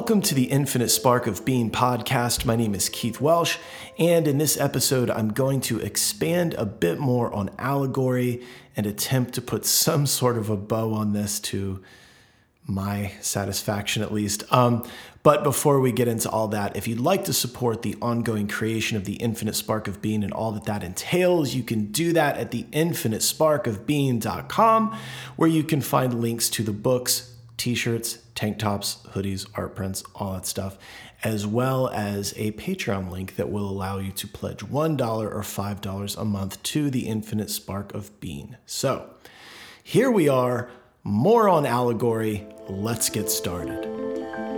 Welcome to the Infinite Spark of Being podcast. My name is Keith Welsh, and in this episode, I'm going to expand a bit more on allegory and attempt to put some sort of a bow on this to my satisfaction, at least. Um, but before we get into all that, if you'd like to support the ongoing creation of the Infinite Spark of Being and all that that entails, you can do that at the infinitesparkofbeing.com, where you can find links to the books, t shirts, tank tops, hoodies, art prints, all that stuff, as well as a Patreon link that will allow you to pledge $1 or $5 a month to the Infinite Spark of Being. So here we are, more on allegory. Let's get started.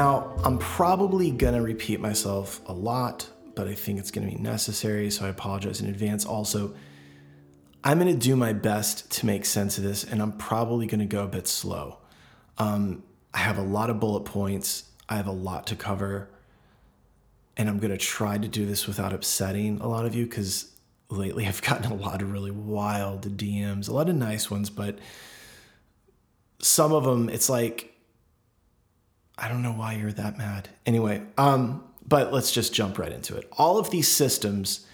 Now, I'm probably going to repeat myself a lot, but I think it's going to be necessary, so I apologize in advance. Also, I'm going to do my best to make sense of this, and I'm probably going to go a bit slow. Um, I have a lot of bullet points, I have a lot to cover, and I'm going to try to do this without upsetting a lot of you because lately I've gotten a lot of really wild DMs, a lot of nice ones, but some of them, it's like, I don't know why you're that mad. Anyway, um, but let's just jump right into it. All of these systems,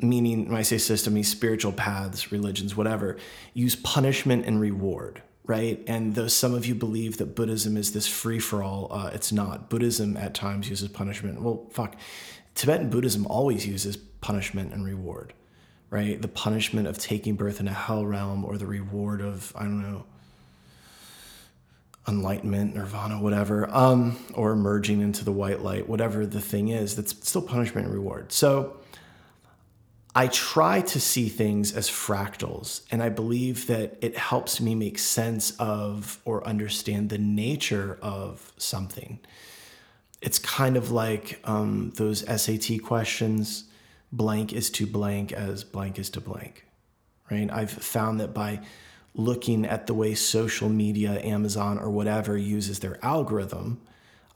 meaning when I say system, these spiritual paths, religions, whatever, use punishment and reward, right? And though some of you believe that Buddhism is this free for all, uh, it's not. Buddhism at times uses punishment. Well, fuck. Tibetan Buddhism always uses punishment and reward, right? The punishment of taking birth in a hell realm or the reward of, I don't know, enlightenment, nirvana, whatever, um, or merging into the white light, whatever the thing is, that's still punishment and reward. So I try to see things as fractals, and I believe that it helps me make sense of or understand the nature of something. It's kind of like um, those SAT questions blank is to blank as blank is to blank, right? I've found that by looking at the way social media, Amazon, or whatever uses their algorithm,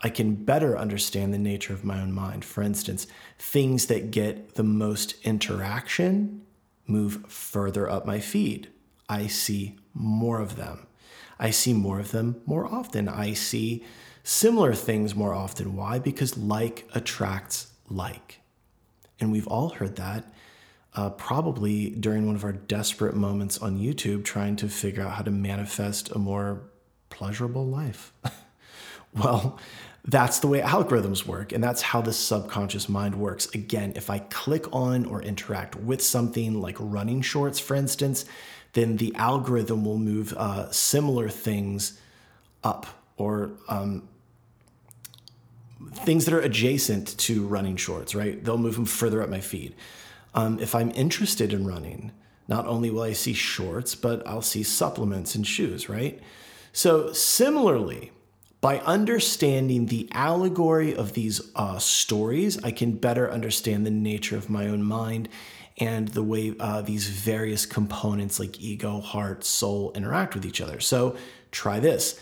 I can better understand the nature of my own mind. For instance, things that get the most interaction move further up my feed. I see more of them. I see more of them more often. I see similar things more often. Why? Because like attracts like. And we've all heard that uh, probably during one of our desperate moments on YouTube trying to figure out how to manifest a more pleasurable life. well, that's the way algorithms work, and that's how the subconscious mind works. Again, if I click on or interact with something like running shorts, for instance, then the algorithm will move uh, similar things up or um, things that are adjacent to running shorts, right? They'll move them further up my feed. Um, if I'm interested in running, not only will I see shorts, but I'll see supplements and shoes, right? So, similarly, by understanding the allegory of these uh, stories, I can better understand the nature of my own mind and the way uh, these various components like ego, heart, soul interact with each other. So, try this.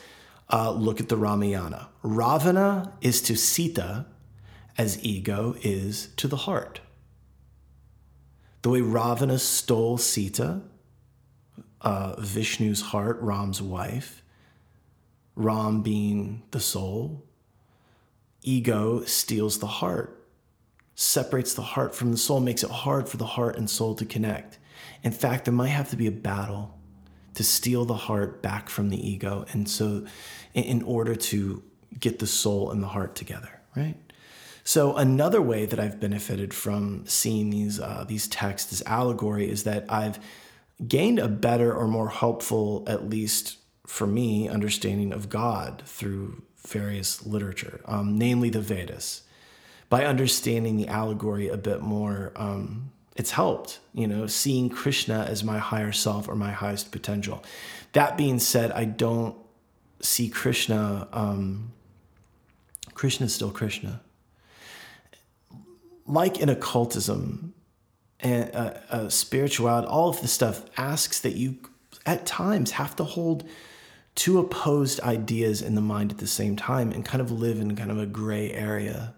Uh, look at the Ramayana. Ravana is to Sita as ego is to the heart the way Ravana stole Sita, uh, Vishnu's heart, Ram's wife, Ram being the soul, ego steals the heart, separates the heart from the soul, makes it hard for the heart and soul to connect. In fact, there might have to be a battle to steal the heart back from the ego. And so, in order to get the soul and the heart together, right? So another way that I've benefited from seeing these uh, these texts as allegory is that I've gained a better or more helpful, at least for me, understanding of God through various literature, um, namely the Vedas. By understanding the allegory a bit more, um, it's helped, you know, seeing Krishna as my higher self or my highest potential. That being said, I don't see Krishna. Um, Krishna is still Krishna like in occultism and uh, uh, spirituality, all of this stuff asks that you at times have to hold two opposed ideas in the mind at the same time and kind of live in kind of a gray area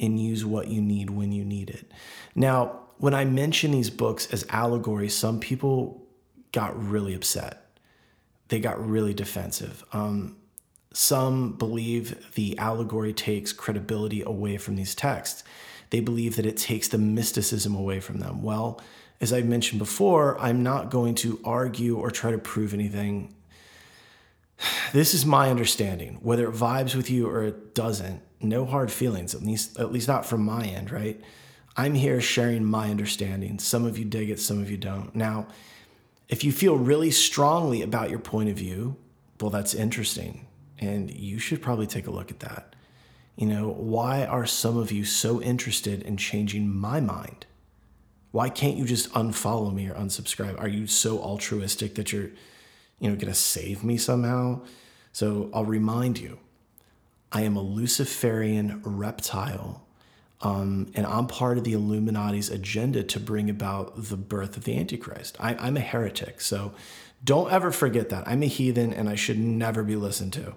and use what you need when you need it. Now, when I mention these books as allegories, some people got really upset. They got really defensive. Um, some believe the allegory takes credibility away from these texts. They believe that it takes the mysticism away from them. Well, as I mentioned before, I'm not going to argue or try to prove anything. This is my understanding. Whether it vibes with you or it doesn't, no hard feelings, at least, at least not from my end, right? I'm here sharing my understanding. Some of you dig it, some of you don't. Now, if you feel really strongly about your point of view, well, that's interesting. And you should probably take a look at that. You know, why are some of you so interested in changing my mind? Why can't you just unfollow me or unsubscribe? Are you so altruistic that you're, you know, going to save me somehow? So I'll remind you I am a Luciferian reptile, um, and I'm part of the Illuminati's agenda to bring about the birth of the Antichrist. I, I'm a heretic, so don't ever forget that. I'm a heathen, and I should never be listened to.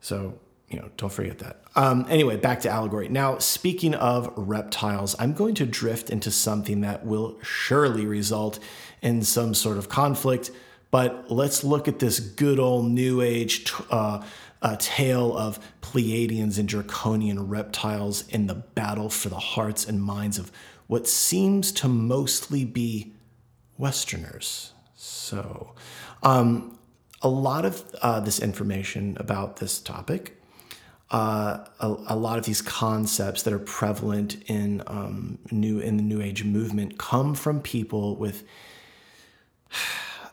So you know, don't forget that. Um, anyway, back to allegory. Now, speaking of reptiles, I'm going to drift into something that will surely result in some sort of conflict. But let's look at this good old New Age uh, uh, tale of Pleiadians and Draconian reptiles in the battle for the hearts and minds of what seems to mostly be Westerners. So, um, a lot of uh, this information about this topic uh, a, a, lot of these concepts that are prevalent in um, new in the New Age movement come from people with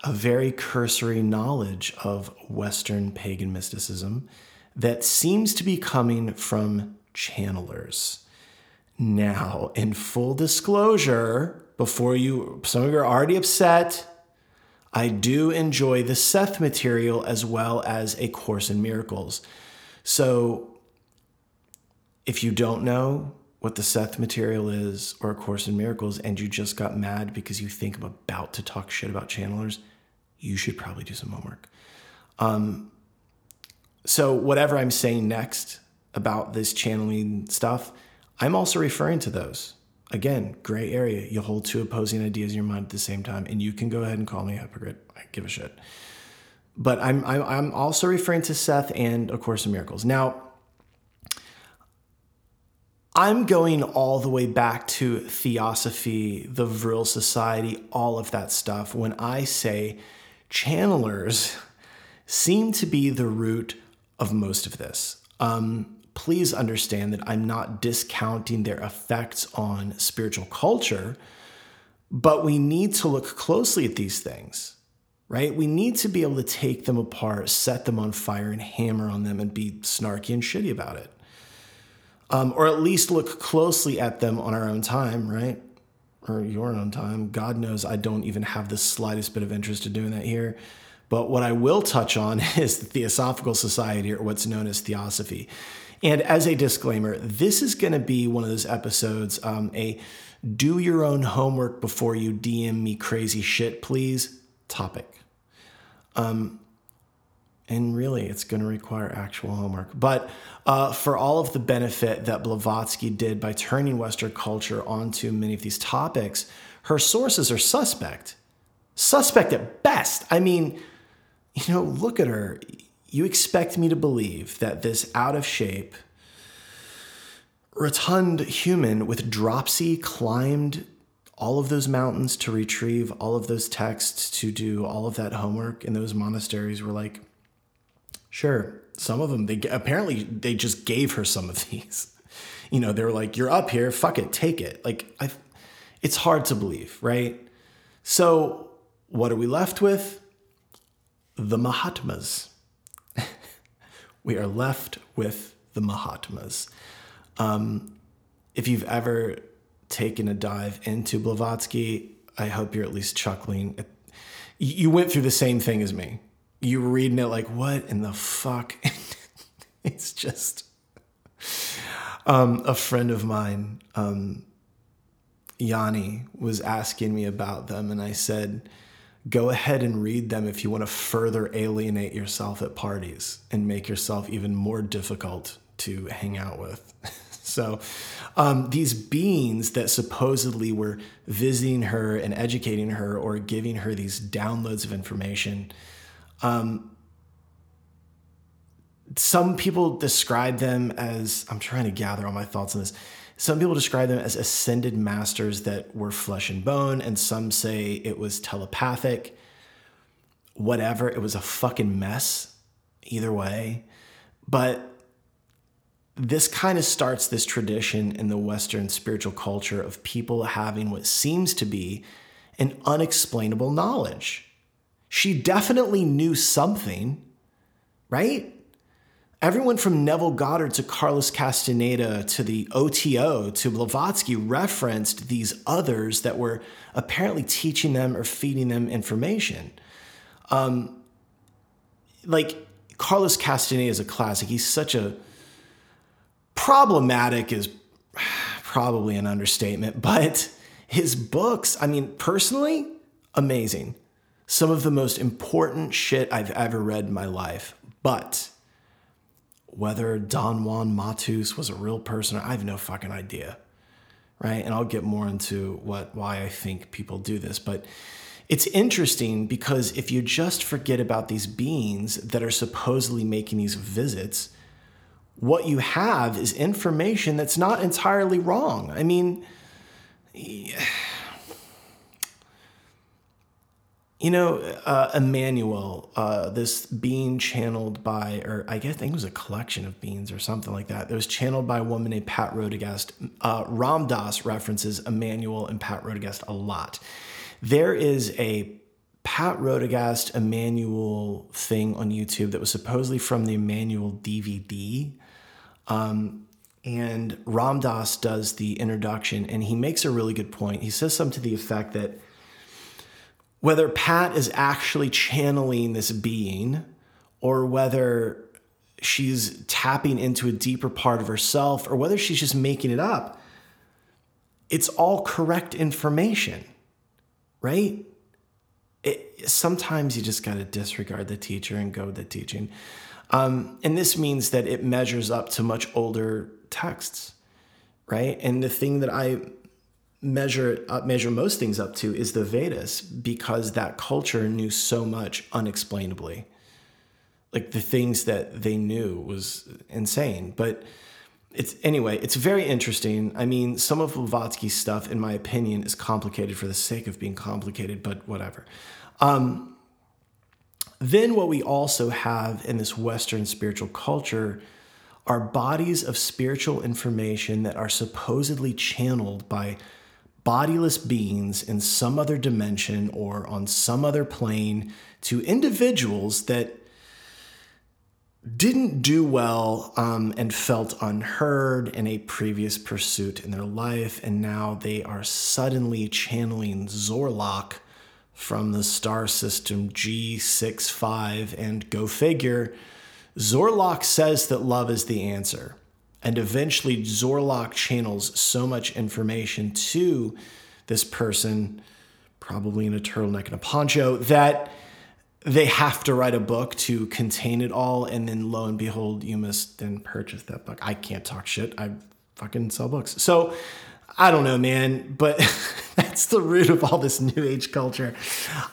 a very cursory knowledge of Western pagan mysticism that seems to be coming from channelers. Now, in full disclosure, before you, some of you are already upset. I do enjoy the Seth material as well as A Course in Miracles. So if you don't know what the Seth material is or A Course in Miracles and you just got mad because you think I'm about to talk shit about channelers, you should probably do some homework. Um, so, whatever I'm saying next about this channeling stuff, I'm also referring to those. Again, gray area. You hold two opposing ideas in your mind at the same time, and you can go ahead and call me a hypocrite. I give a shit. But I'm, I'm also referring to Seth and A Course in Miracles. Now, I'm going all the way back to Theosophy, the Vril Society, all of that stuff when I say channelers seem to be the root of most of this. Um, please understand that I'm not discounting their effects on spiritual culture, but we need to look closely at these things, right? We need to be able to take them apart, set them on fire, and hammer on them and be snarky and shitty about it um, or at least look closely at them on our own time, right? Or your own time. God knows I don't even have the slightest bit of interest in doing that here. But what I will touch on is the Theosophical Society, or what's known as Theosophy. And as a disclaimer, this is going to be one of those episodes, um, a do your own homework before you DM me crazy shit, please topic. Um, and really it's going to require actual homework. But uh, for all of the benefit that Blavatsky did by turning Western culture onto many of these topics, her sources are suspect. Suspect at best. I mean, you know, look at her. You expect me to believe that this out of shape, rotund human with dropsy climbed all of those mountains to retrieve all of those texts to do all of that homework in those monasteries were like Sure. Some of them, they apparently they just gave her some of these. You know, they were like, "You're up here, fuck it, take it." Like, I, it's hard to believe, right? So, what are we left with? The Mahatmas. we are left with the Mahatmas. Um, if you've ever taken a dive into Blavatsky, I hope you're at least chuckling. You went through the same thing as me you were reading it like, what in the fuck? it's just um, a friend of mine um, Yanni was asking me about them, and I said, go ahead and read them if you want to further alienate yourself at parties and make yourself even more difficult to hang out with. so, um, these beings that supposedly were visiting her and educating her or giving her these downloads of information, um, some people describe them as I'm trying to gather all my thoughts on this. Some people describe them as ascended masters that were flesh and bone, and some say it was telepathic. Whatever, it was a fucking mess, either way. But this kind of starts this tradition in the Western spiritual culture of people having what seems to be an unexplainable knowledge. She definitely knew something, right? Everyone from Neville Goddard to Carlos Castaneda to the OTO to Blavatsky referenced these others that were apparently teaching them or feeding them information. Um, like Carlos Castaneda is a classic. He's such a problematic is probably an understatement, but his books, I mean, personally, amazing. Some of the most important shit I've ever read in my life. But whether Don Juan Matus was a real person, I have no fucking idea. Right. And I'll get more into what why I think people do this. But it's interesting because if you just forget about these beings that are supposedly making these visits, what you have is information that's not entirely wrong. I mean, You know, uh, Emmanuel, uh, this being channeled by, or I guess I think it was a collection of beans or something like that. It was channeled by a woman named Pat Rodegast. Uh, Ram Dass references Emmanuel and Pat Rodegast a lot. There is a Pat Rodegast Emmanuel thing on YouTube that was supposedly from the Emmanuel DVD. Um, and Ram Dass does the introduction, and he makes a really good point. He says something to the effect that whether Pat is actually channeling this being or whether she's tapping into a deeper part of herself or whether she's just making it up, it's all correct information, right? It, sometimes you just got to disregard the teacher and go with the teaching. Um, and this means that it measures up to much older texts, right? And the thing that I measure uh, measure most things up to is the Vedas because that culture knew so much unexplainably. Like the things that they knew was insane. But it's anyway, it's very interesting. I mean, some of Blavatsky's stuff, in my opinion, is complicated for the sake of being complicated, but whatever. Um, then what we also have in this Western spiritual culture are bodies of spiritual information that are supposedly channeled by bodiless beings in some other dimension or on some other plane to individuals that didn't do well um, and felt unheard in a previous pursuit in their life, and now they are suddenly channeling Zorlok from the star system G65, and go figure, Zorlok says that love is the answer. And eventually, Zorlok channels so much information to this person, probably in a turtleneck and a poncho, that they have to write a book to contain it all. And then lo and behold, you must then purchase that book. I can't talk shit. I fucking sell books. So I don't know, man, but that's the root of all this new age culture.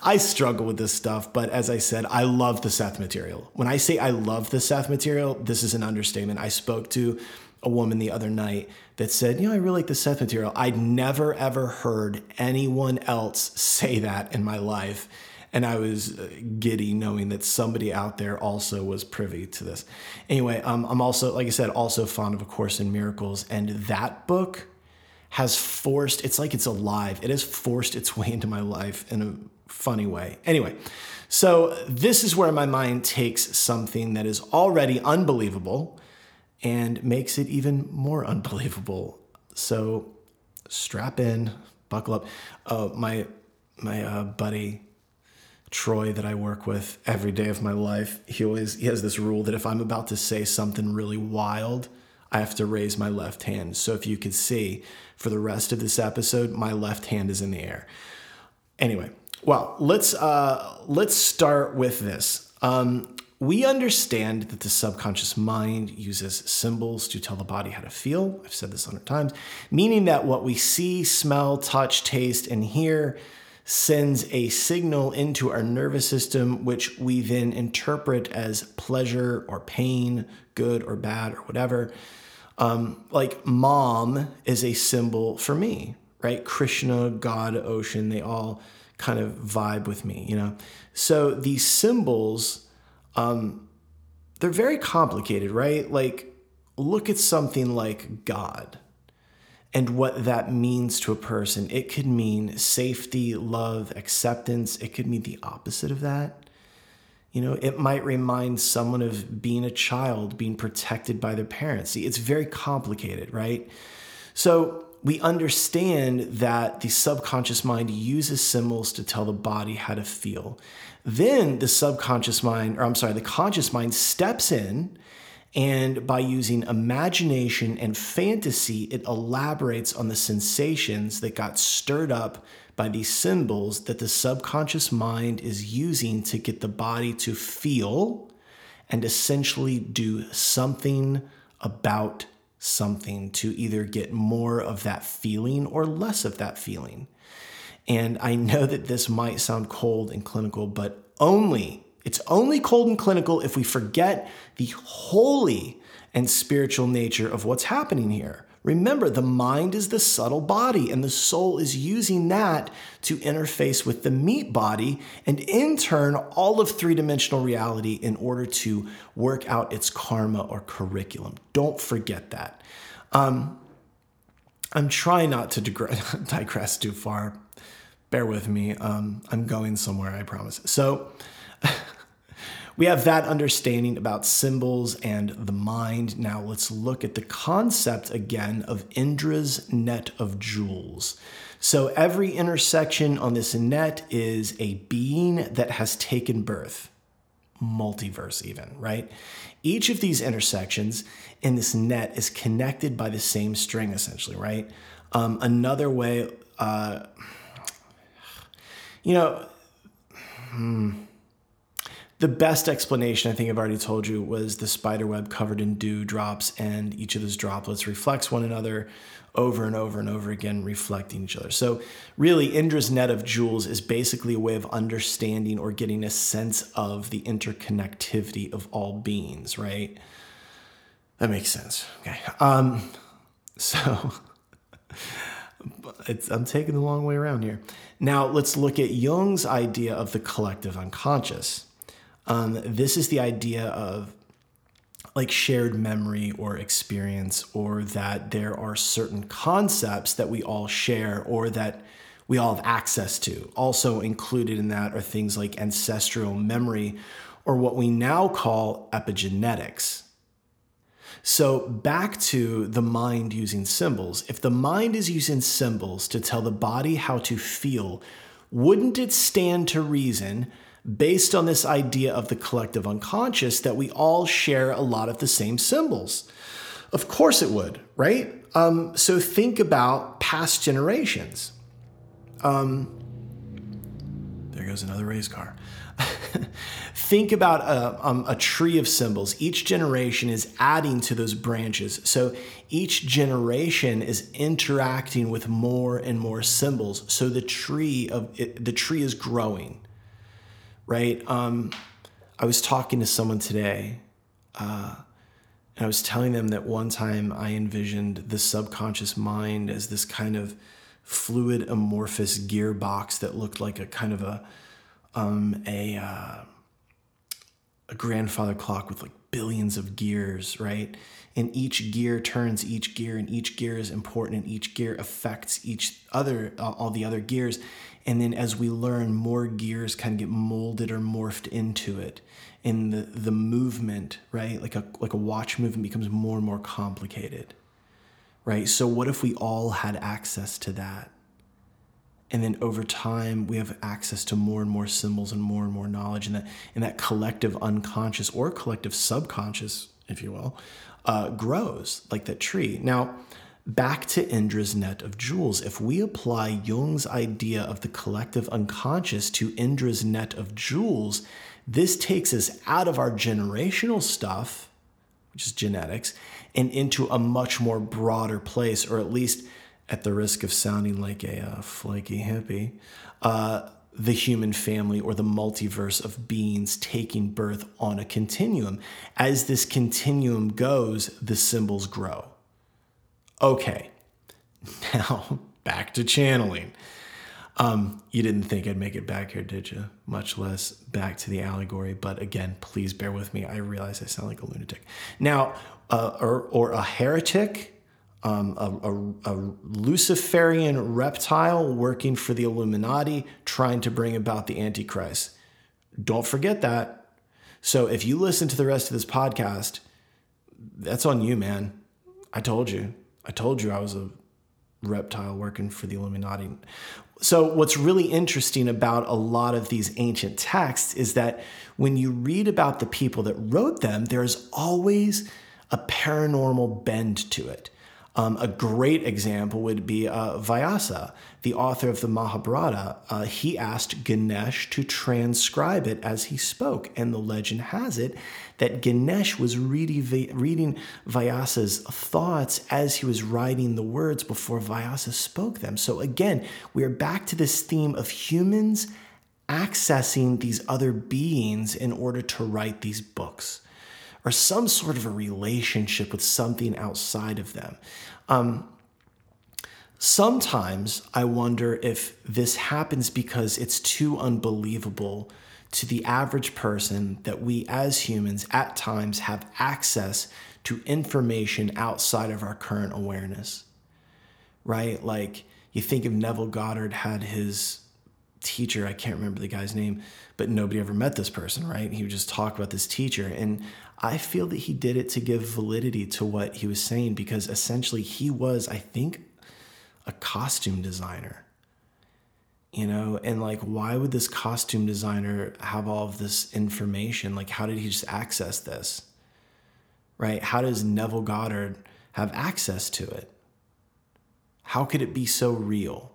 I struggle with this stuff, but as I said, I love the Seth material. When I say I love the Seth material, this is an understatement. I spoke to a woman the other night that said, You know, I really like the Seth material. I'd never, ever heard anyone else say that in my life. And I was uh, giddy knowing that somebody out there also was privy to this. Anyway, um, I'm also, like I said, also fond of A Course in Miracles. And that book has forced, it's like it's alive. It has forced its way into my life in a funny way. Anyway, so this is where my mind takes something that is already unbelievable and makes it even more unbelievable. So strap in, buckle up. Uh, my my uh, buddy Troy that I work with every day of my life, he always he has this rule that if I'm about to say something really wild, I have to raise my left hand. So if you could see for the rest of this episode, my left hand is in the air. Anyway, well, let's uh, let's start with this. Um, we understand that the subconscious mind uses symbols to tell the body how to feel. I've said this a hundred times, meaning that what we see, smell, touch, taste, and hear sends a signal into our nervous system, which we then interpret as pleasure or pain, good or bad or whatever. Um, like mom is a symbol for me, right? Krishna, God, ocean, they all kind of vibe with me, you know? So these symbols, um, they're very complicated, right? Like, look at something like God and what that means to a person. It could mean safety, love, acceptance. It could mean the opposite of that. You know, it might remind someone of being a child, being protected by their parents. See, it's very complicated, right? So we understand that the subconscious mind uses symbols to tell the body how to feel. Then the subconscious mind, or I'm sorry, the conscious mind steps in and by using imagination and fantasy, it elaborates on the sensations that got stirred up by these symbols that the subconscious mind is using to get the body to feel and essentially do something about something to either get more of that feeling or less of that feeling. And I know that this might sound cold and clinical, but only it's only cold and clinical if we forget the holy and spiritual nature of what's happening here. Remember, the mind is the subtle body, and the soul is using that to interface with the meat body and, in turn, all of three dimensional reality in order to work out its karma or curriculum. Don't forget that. Um, I'm trying not to digress too far. Bear with me. Um, I'm going somewhere, I promise. So, we have that understanding about symbols and the mind. Now let's look at the concept again of Indra's net of jewels. So every intersection on this net is a being that has taken birth, multiverse, even, right? Each of these intersections in this net is connected by the same string, essentially, right? Um, another way, uh, you know, hmm the best explanation, I think I've already told you, was the spider web covered in dew drops, and each of those droplets reflects one another over and over and over again, reflecting each other. So, really, Indra's net of jewels is basically a way of understanding or getting a sense of the interconnectivity of all beings, right? That makes sense. Okay. Um, so, I'm taking the long way around here. Now, let's look at Jung's idea of the collective unconscious. Um, this is the idea of like shared memory or experience, or that there are certain concepts that we all share or that we all have access to. Also included in that are things like ancestral memory or what we now call epigenetics. So, back to the mind using symbols. If the mind is using symbols to tell the body how to feel, wouldn't it stand to reason based on this idea of the collective unconscious that we all share a lot of the same symbols. Of course it would, right? Um, so think about past generations. Um, there goes another race car. think about a, um, a tree of symbols. Each generation is adding to those branches. So each generation is interacting with more and more symbols. So the tree of it, the tree is growing right? Um, I was talking to someone today, uh, and I was telling them that one time I envisioned the subconscious mind as this kind of fluid amorphous gearbox that looked like a kind of a um, a uh, a grandfather clock with like billions of gears, right? And each gear turns each gear, and each gear is important, and each gear affects each other, all the other gears. And then as we learn, more gears kind of get molded or morphed into it. And the, the movement, right? Like a, like a watch movement becomes more and more complicated, right? So, what if we all had access to that? And then over time, we have access to more and more symbols and more and more knowledge. And that, and that collective unconscious or collective subconscious, if you will, uh, grows like that tree. Now, back to Indra's net of jewels. If we apply Jung's idea of the collective unconscious to Indra's net of jewels, this takes us out of our generational stuff, which is genetics, and into a much more broader place, or at least at the risk of sounding like a uh, flaky hippie, uh, the human family or the multiverse of beings taking birth on a continuum. As this continuum goes, the symbols grow. Okay, now back to channeling. Um, you didn't think I'd make it back here, did you? Much less back to the allegory. But again, please bear with me. I realize I sound like a lunatic. Now, uh, or, or a heretic um, a, a, a, Luciferian reptile working for the Illuminati, trying to bring about the Antichrist. Don't forget that. So if you listen to the rest of this podcast, that's on you, man. I told you. I told you I was a reptile working for the Illuminati. So, what's really interesting about a lot of these ancient texts is that when you read about the people that wrote them, there's always a paranormal bend to it. Um, a great example would be uh, Vyasa, the author of the Mahabharata. Uh, he asked Ganesh to transcribe it as he spoke, and the legend has it that Ganesh was reading, reading Vyasa's thoughts as he was writing the words before Vyasa spoke them. So again, we are back to this theme of humans accessing these other beings in order to write these books or some sort of a relationship with something outside of them. Um, sometimes I wonder if this happens because it's too unbelievable to the average person that we as humans at times have access to information outside of our current awareness. Right? Like you think of Neville Goddard had his teacher, I can't remember the guy's name, but nobody ever met this person, right? He would just talk about this teacher. And I feel that he did it to give validity to what he was saying because essentially he was, I think, a costume designer. You know, and like, why would this costume designer have all of this information? Like, how did he just access this? Right? How does Neville Goddard have access to it? How could it be so real?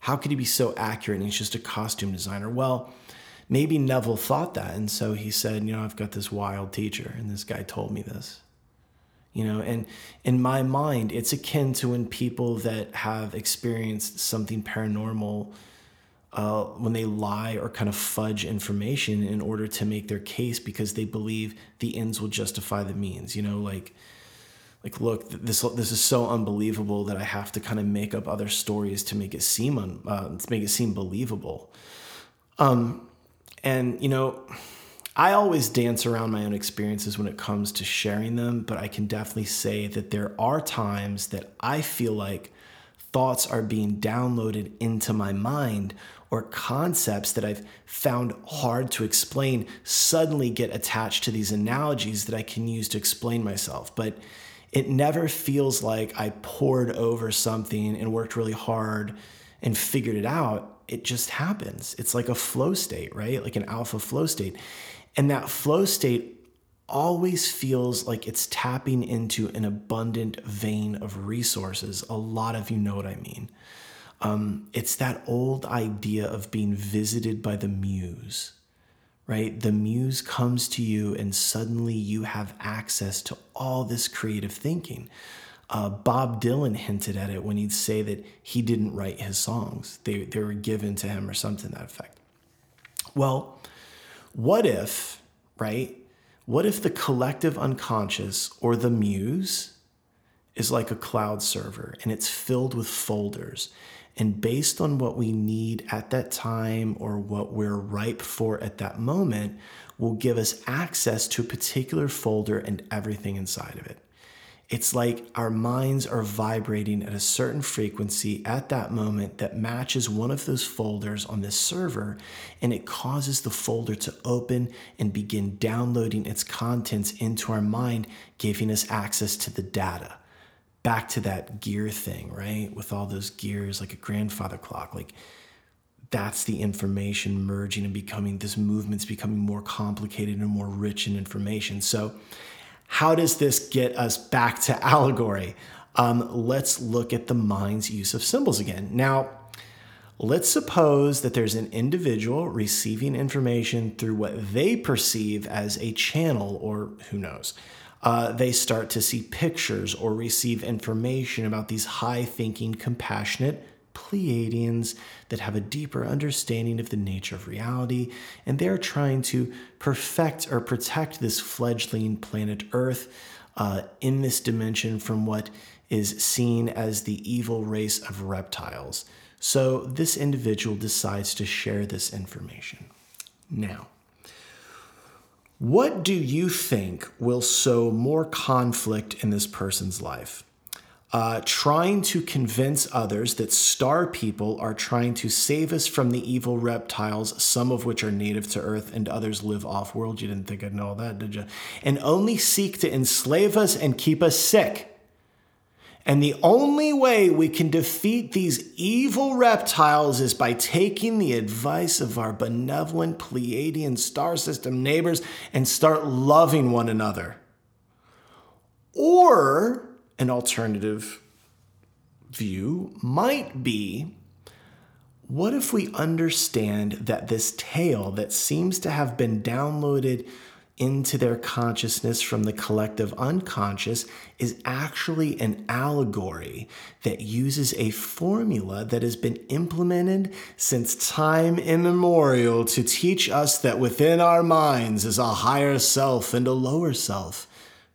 How could he be so accurate and he's just a costume designer? Well, maybe Neville thought that. And so he said, you know, I've got this wild teacher and this guy told me this. You know, and in my mind, it's akin to when people that have experienced something paranormal uh, when they lie or kind of fudge information in order to make their case because they believe the ends will justify the means. You know, like like look this this is so unbelievable that I have to kind of make up other stories to make it seem un, uh, to make it seem believable. Um, and you know, I always dance around my own experiences when it comes to sharing them, but I can definitely say that there are times that I feel like thoughts are being downloaded into my mind or concepts that I've found hard to explain suddenly get attached to these analogies that I can use to explain myself. But it never feels like I poured over something and worked really hard and figured it out. It just happens. It's like a flow state, right? Like an alpha flow state. And that flow state always feels like it's tapping into an abundant vein of resources. A lot of you know what I mean. Um, it's that old idea of being visited by the muse right? The muse comes to you, and suddenly you have access to all this creative thinking. Uh, Bob Dylan hinted at it when he'd say that he didn't write his songs, they, they were given to him or something that effect. Well, what if, right? What if the collective unconscious or the muse is like a cloud server and it's filled with folders and based on what we need at that time or what we're ripe for at that moment, will give us access to a particular folder and everything inside of it. It's like our minds are vibrating at a certain frequency at that moment that matches one of those folders on this server, and it causes the folder to open and begin downloading its contents into our mind, giving us access to the data back to that gear thing, right? With all those gears, like a grandfather clock, like that's the information merging and becoming this movement's becoming more complicated and more rich in information. So How does this get us back to allegory? Um, let's look at the mind's use of symbols again. Now, let's suppose that there's an individual receiving information through what they perceive as a channel, or who knows. Uh, they start to see pictures or receive information about these high thinking, compassionate Pleiadians that have a deeper understanding of the nature of reality, and they're trying to perfect or protect this fledgling planet Earth uh, in this dimension from what is seen as the evil race of reptiles. So this individual decides to share this information. Now, what do you think will sow more conflict in this person's life? Uh, trying to convince others that star people are trying to save us from the evil reptiles, some of which are native to Earth and others live off world. You didn't think I'd know all that, did you? And only seek to enslave us and keep us sick. And the only way we can defeat these evil reptiles is by taking the advice of our benevolent Pleiadian star system neighbors and start loving one another. Or an alternative view might be what if we understand that this tale that seems to have been downloaded into their consciousness from the collective unconscious is actually an allegory that uses a formula that has been implemented since time immemorial to teach us that within our minds is a higher self and a lower self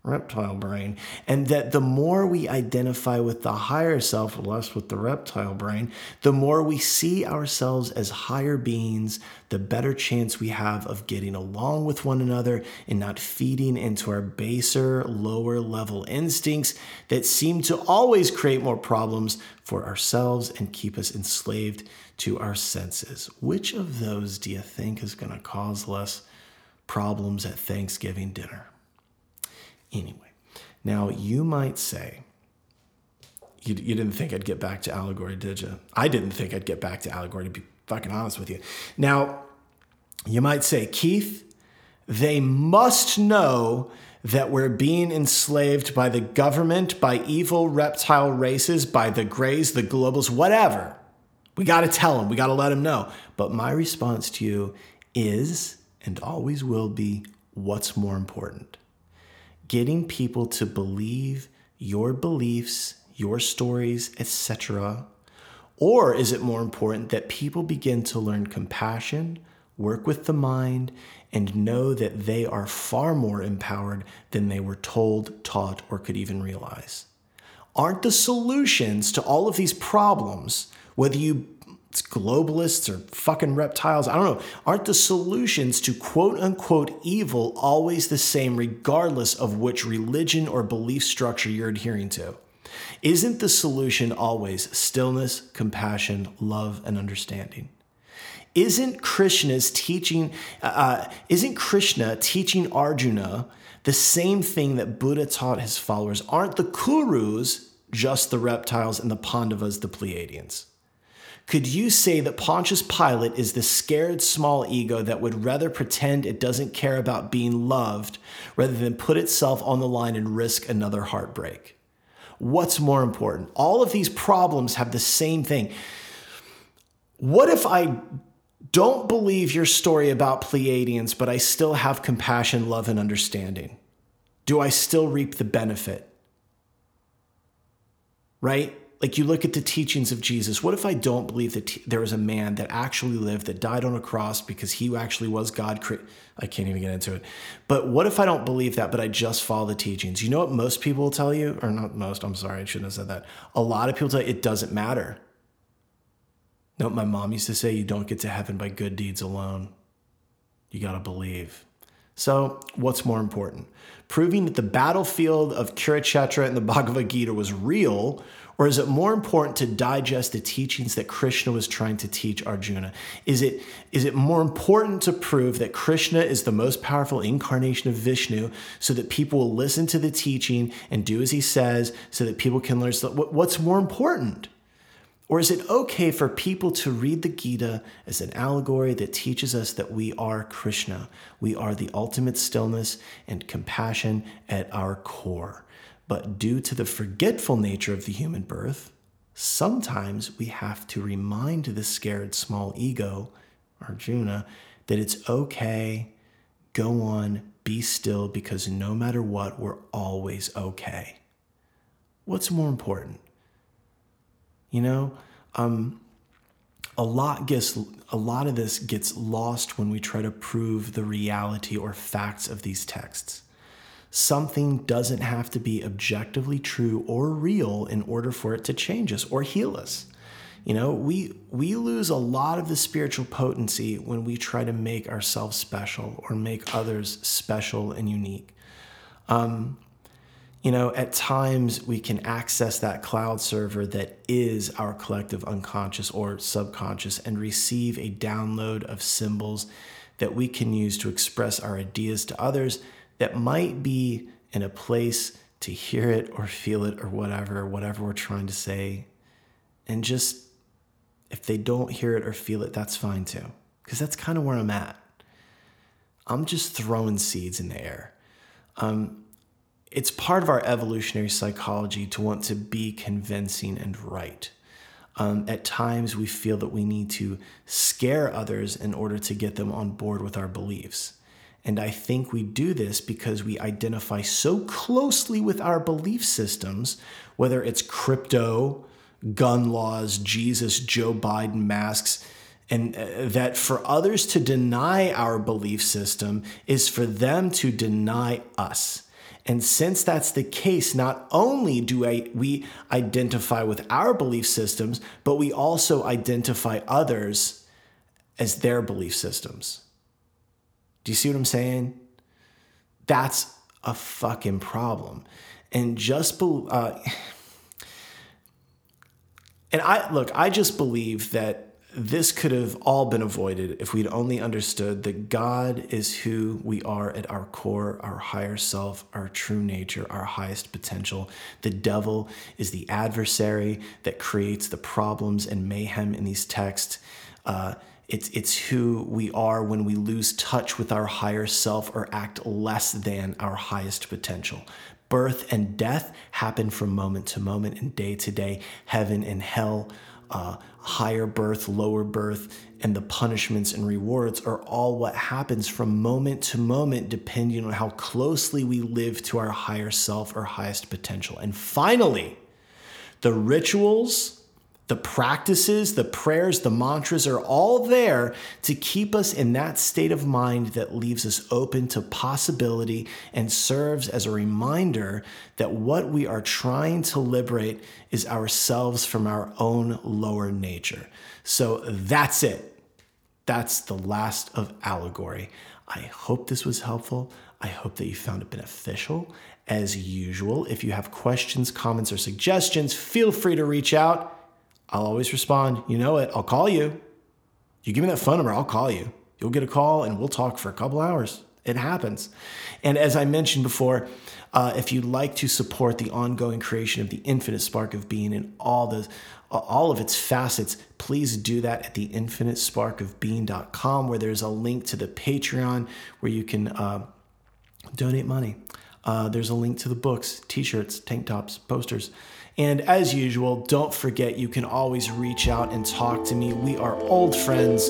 reptile brain. And that the more we identify with the higher self, less with the reptile brain, the more we see ourselves as higher beings, the better chance we have of getting along with one another and not feeding into our baser, lower level instincts that seem to always create more problems for ourselves and keep us enslaved to our senses. Which of those do you think is going to cause less problems at Thanksgiving dinner? Anyway, now you might say, you, you didn't think I'd get back to allegory, did you? I didn't think I'd get back to allegory, to be fucking honest with you. Now, you might say, Keith, they must know that we're being enslaved by the government, by evil reptile races, by the grays, the globals, whatever. We got to tell them, we got to let them know. But my response to you is and always will be what's more important? Getting people to believe your beliefs, your stories, etc.? Or is it more important that people begin to learn compassion, work with the mind, and know that they are far more empowered than they were told, taught, or could even realize? Aren't the solutions to all of these problems, whether you globalists or fucking reptiles. I don't know. Aren't the solutions to quote unquote evil always the same, regardless of which religion or belief structure you're adhering to? Isn't the solution always stillness, compassion, love, and understanding? Isn't Krishna's teaching, uh, uh isn't Krishna teaching Arjuna the same thing that Buddha taught his followers? Aren't the Kurus just the reptiles and the Pandavas the Pleiadians? Could you say that Pontius Pilate is the scared small ego that would rather pretend it doesn't care about being loved rather than put itself on the line and risk another heartbreak? What's more important? All of these problems have the same thing. What if I don't believe your story about Pleiadians, but I still have compassion, love, and understanding? Do I still reap the benefit? Right? Like you look at the teachings of Jesus. What if I don't believe that there was a man that actually lived, that died on a cross because he actually was God? I can't even get into it. But what if I don't believe that, but I just follow the teachings? You know what most people will tell you, or not most, I'm sorry, I shouldn't have said that. A lot of people tell you it doesn't matter. No, my mom used to say you don't get to heaven by good deeds alone. You got to believe. So, what's more important? Proving that the battlefield of Kurukshetra and the Bhagavad Gita was real, or is it more important to digest the teachings that Krishna was trying to teach Arjuna? Is it, is it more important to prove that Krishna is the most powerful incarnation of Vishnu so that people will listen to the teaching and do as he says so that people can learn? What's more important? Or is it okay for people to read the Gita as an allegory that teaches us that we are Krishna? We are the ultimate stillness and compassion at our core. But due to the forgetful nature of the human birth, sometimes we have to remind the scared small ego, Arjuna, that it's okay, go on, be still, because no matter what, we're always okay. What's more important? You know, um, a lot gets a lot of this gets lost when we try to prove the reality or facts of these texts. Something doesn't have to be objectively true or real in order for it to change us or heal us. You know, we we lose a lot of the spiritual potency when we try to make ourselves special or make others special and unique. Um, you know, at times we can access that cloud server that is our collective unconscious or subconscious and receive a download of symbols that we can use to express our ideas to others that might be in a place to hear it or feel it or whatever, whatever we're trying to say. And just if they don't hear it or feel it, that's fine too. Because that's kind of where I'm at. I'm just throwing seeds in the air. Um, it's part of our evolutionary psychology to want to be convincing and right. Um, at times, we feel that we need to scare others in order to get them on board with our beliefs. And I think we do this because we identify so closely with our belief systems, whether it's crypto, gun laws, Jesus, Joe Biden masks, and uh, that for others to deny our belief system is for them to deny us. And since that's the case, not only do I, we identify with our belief systems, but we also identify others as their belief systems. Do you see what I'm saying? That's a fucking problem. And just, uh, and I look, I just believe that this could have all been avoided if we'd only understood that God is who we are at our core, our higher self, our true nature, our highest potential. The devil is the adversary that creates the problems and mayhem in these texts. Uh, it's, it's who we are when we lose touch with our higher self or act less than our highest potential. Birth and death happen from moment to moment and day to day, heaven and hell uh, higher birth, lower birth, and the punishments and rewards are all what happens from moment to moment, depending on how closely we live to our higher self or highest potential. And finally, the rituals the practices, the prayers, the mantras are all there to keep us in that state of mind that leaves us open to possibility and serves as a reminder that what we are trying to liberate is ourselves from our own lower nature. So that's it. That's the last of allegory. I hope this was helpful. I hope that you found it beneficial. As usual, if you have questions, comments, or suggestions, feel free to reach out. I'll always respond. You know it. I'll call you. You give me that phone number, I'll call you. You'll get a call and we'll talk for a couple hours. It happens. And as I mentioned before, uh, if you'd like to support the ongoing creation of the infinite spark of being in all the all of its facets, please do that at the infinitesparkofbeing.com, where there's a link to the Patreon where you can uh, donate money. Uh, there's a link to the books, t-shirts, tank tops, posters. And as usual, don't forget you can always reach out and talk to me. We are old friends.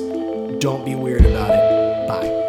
Don't be weird about it. Bye.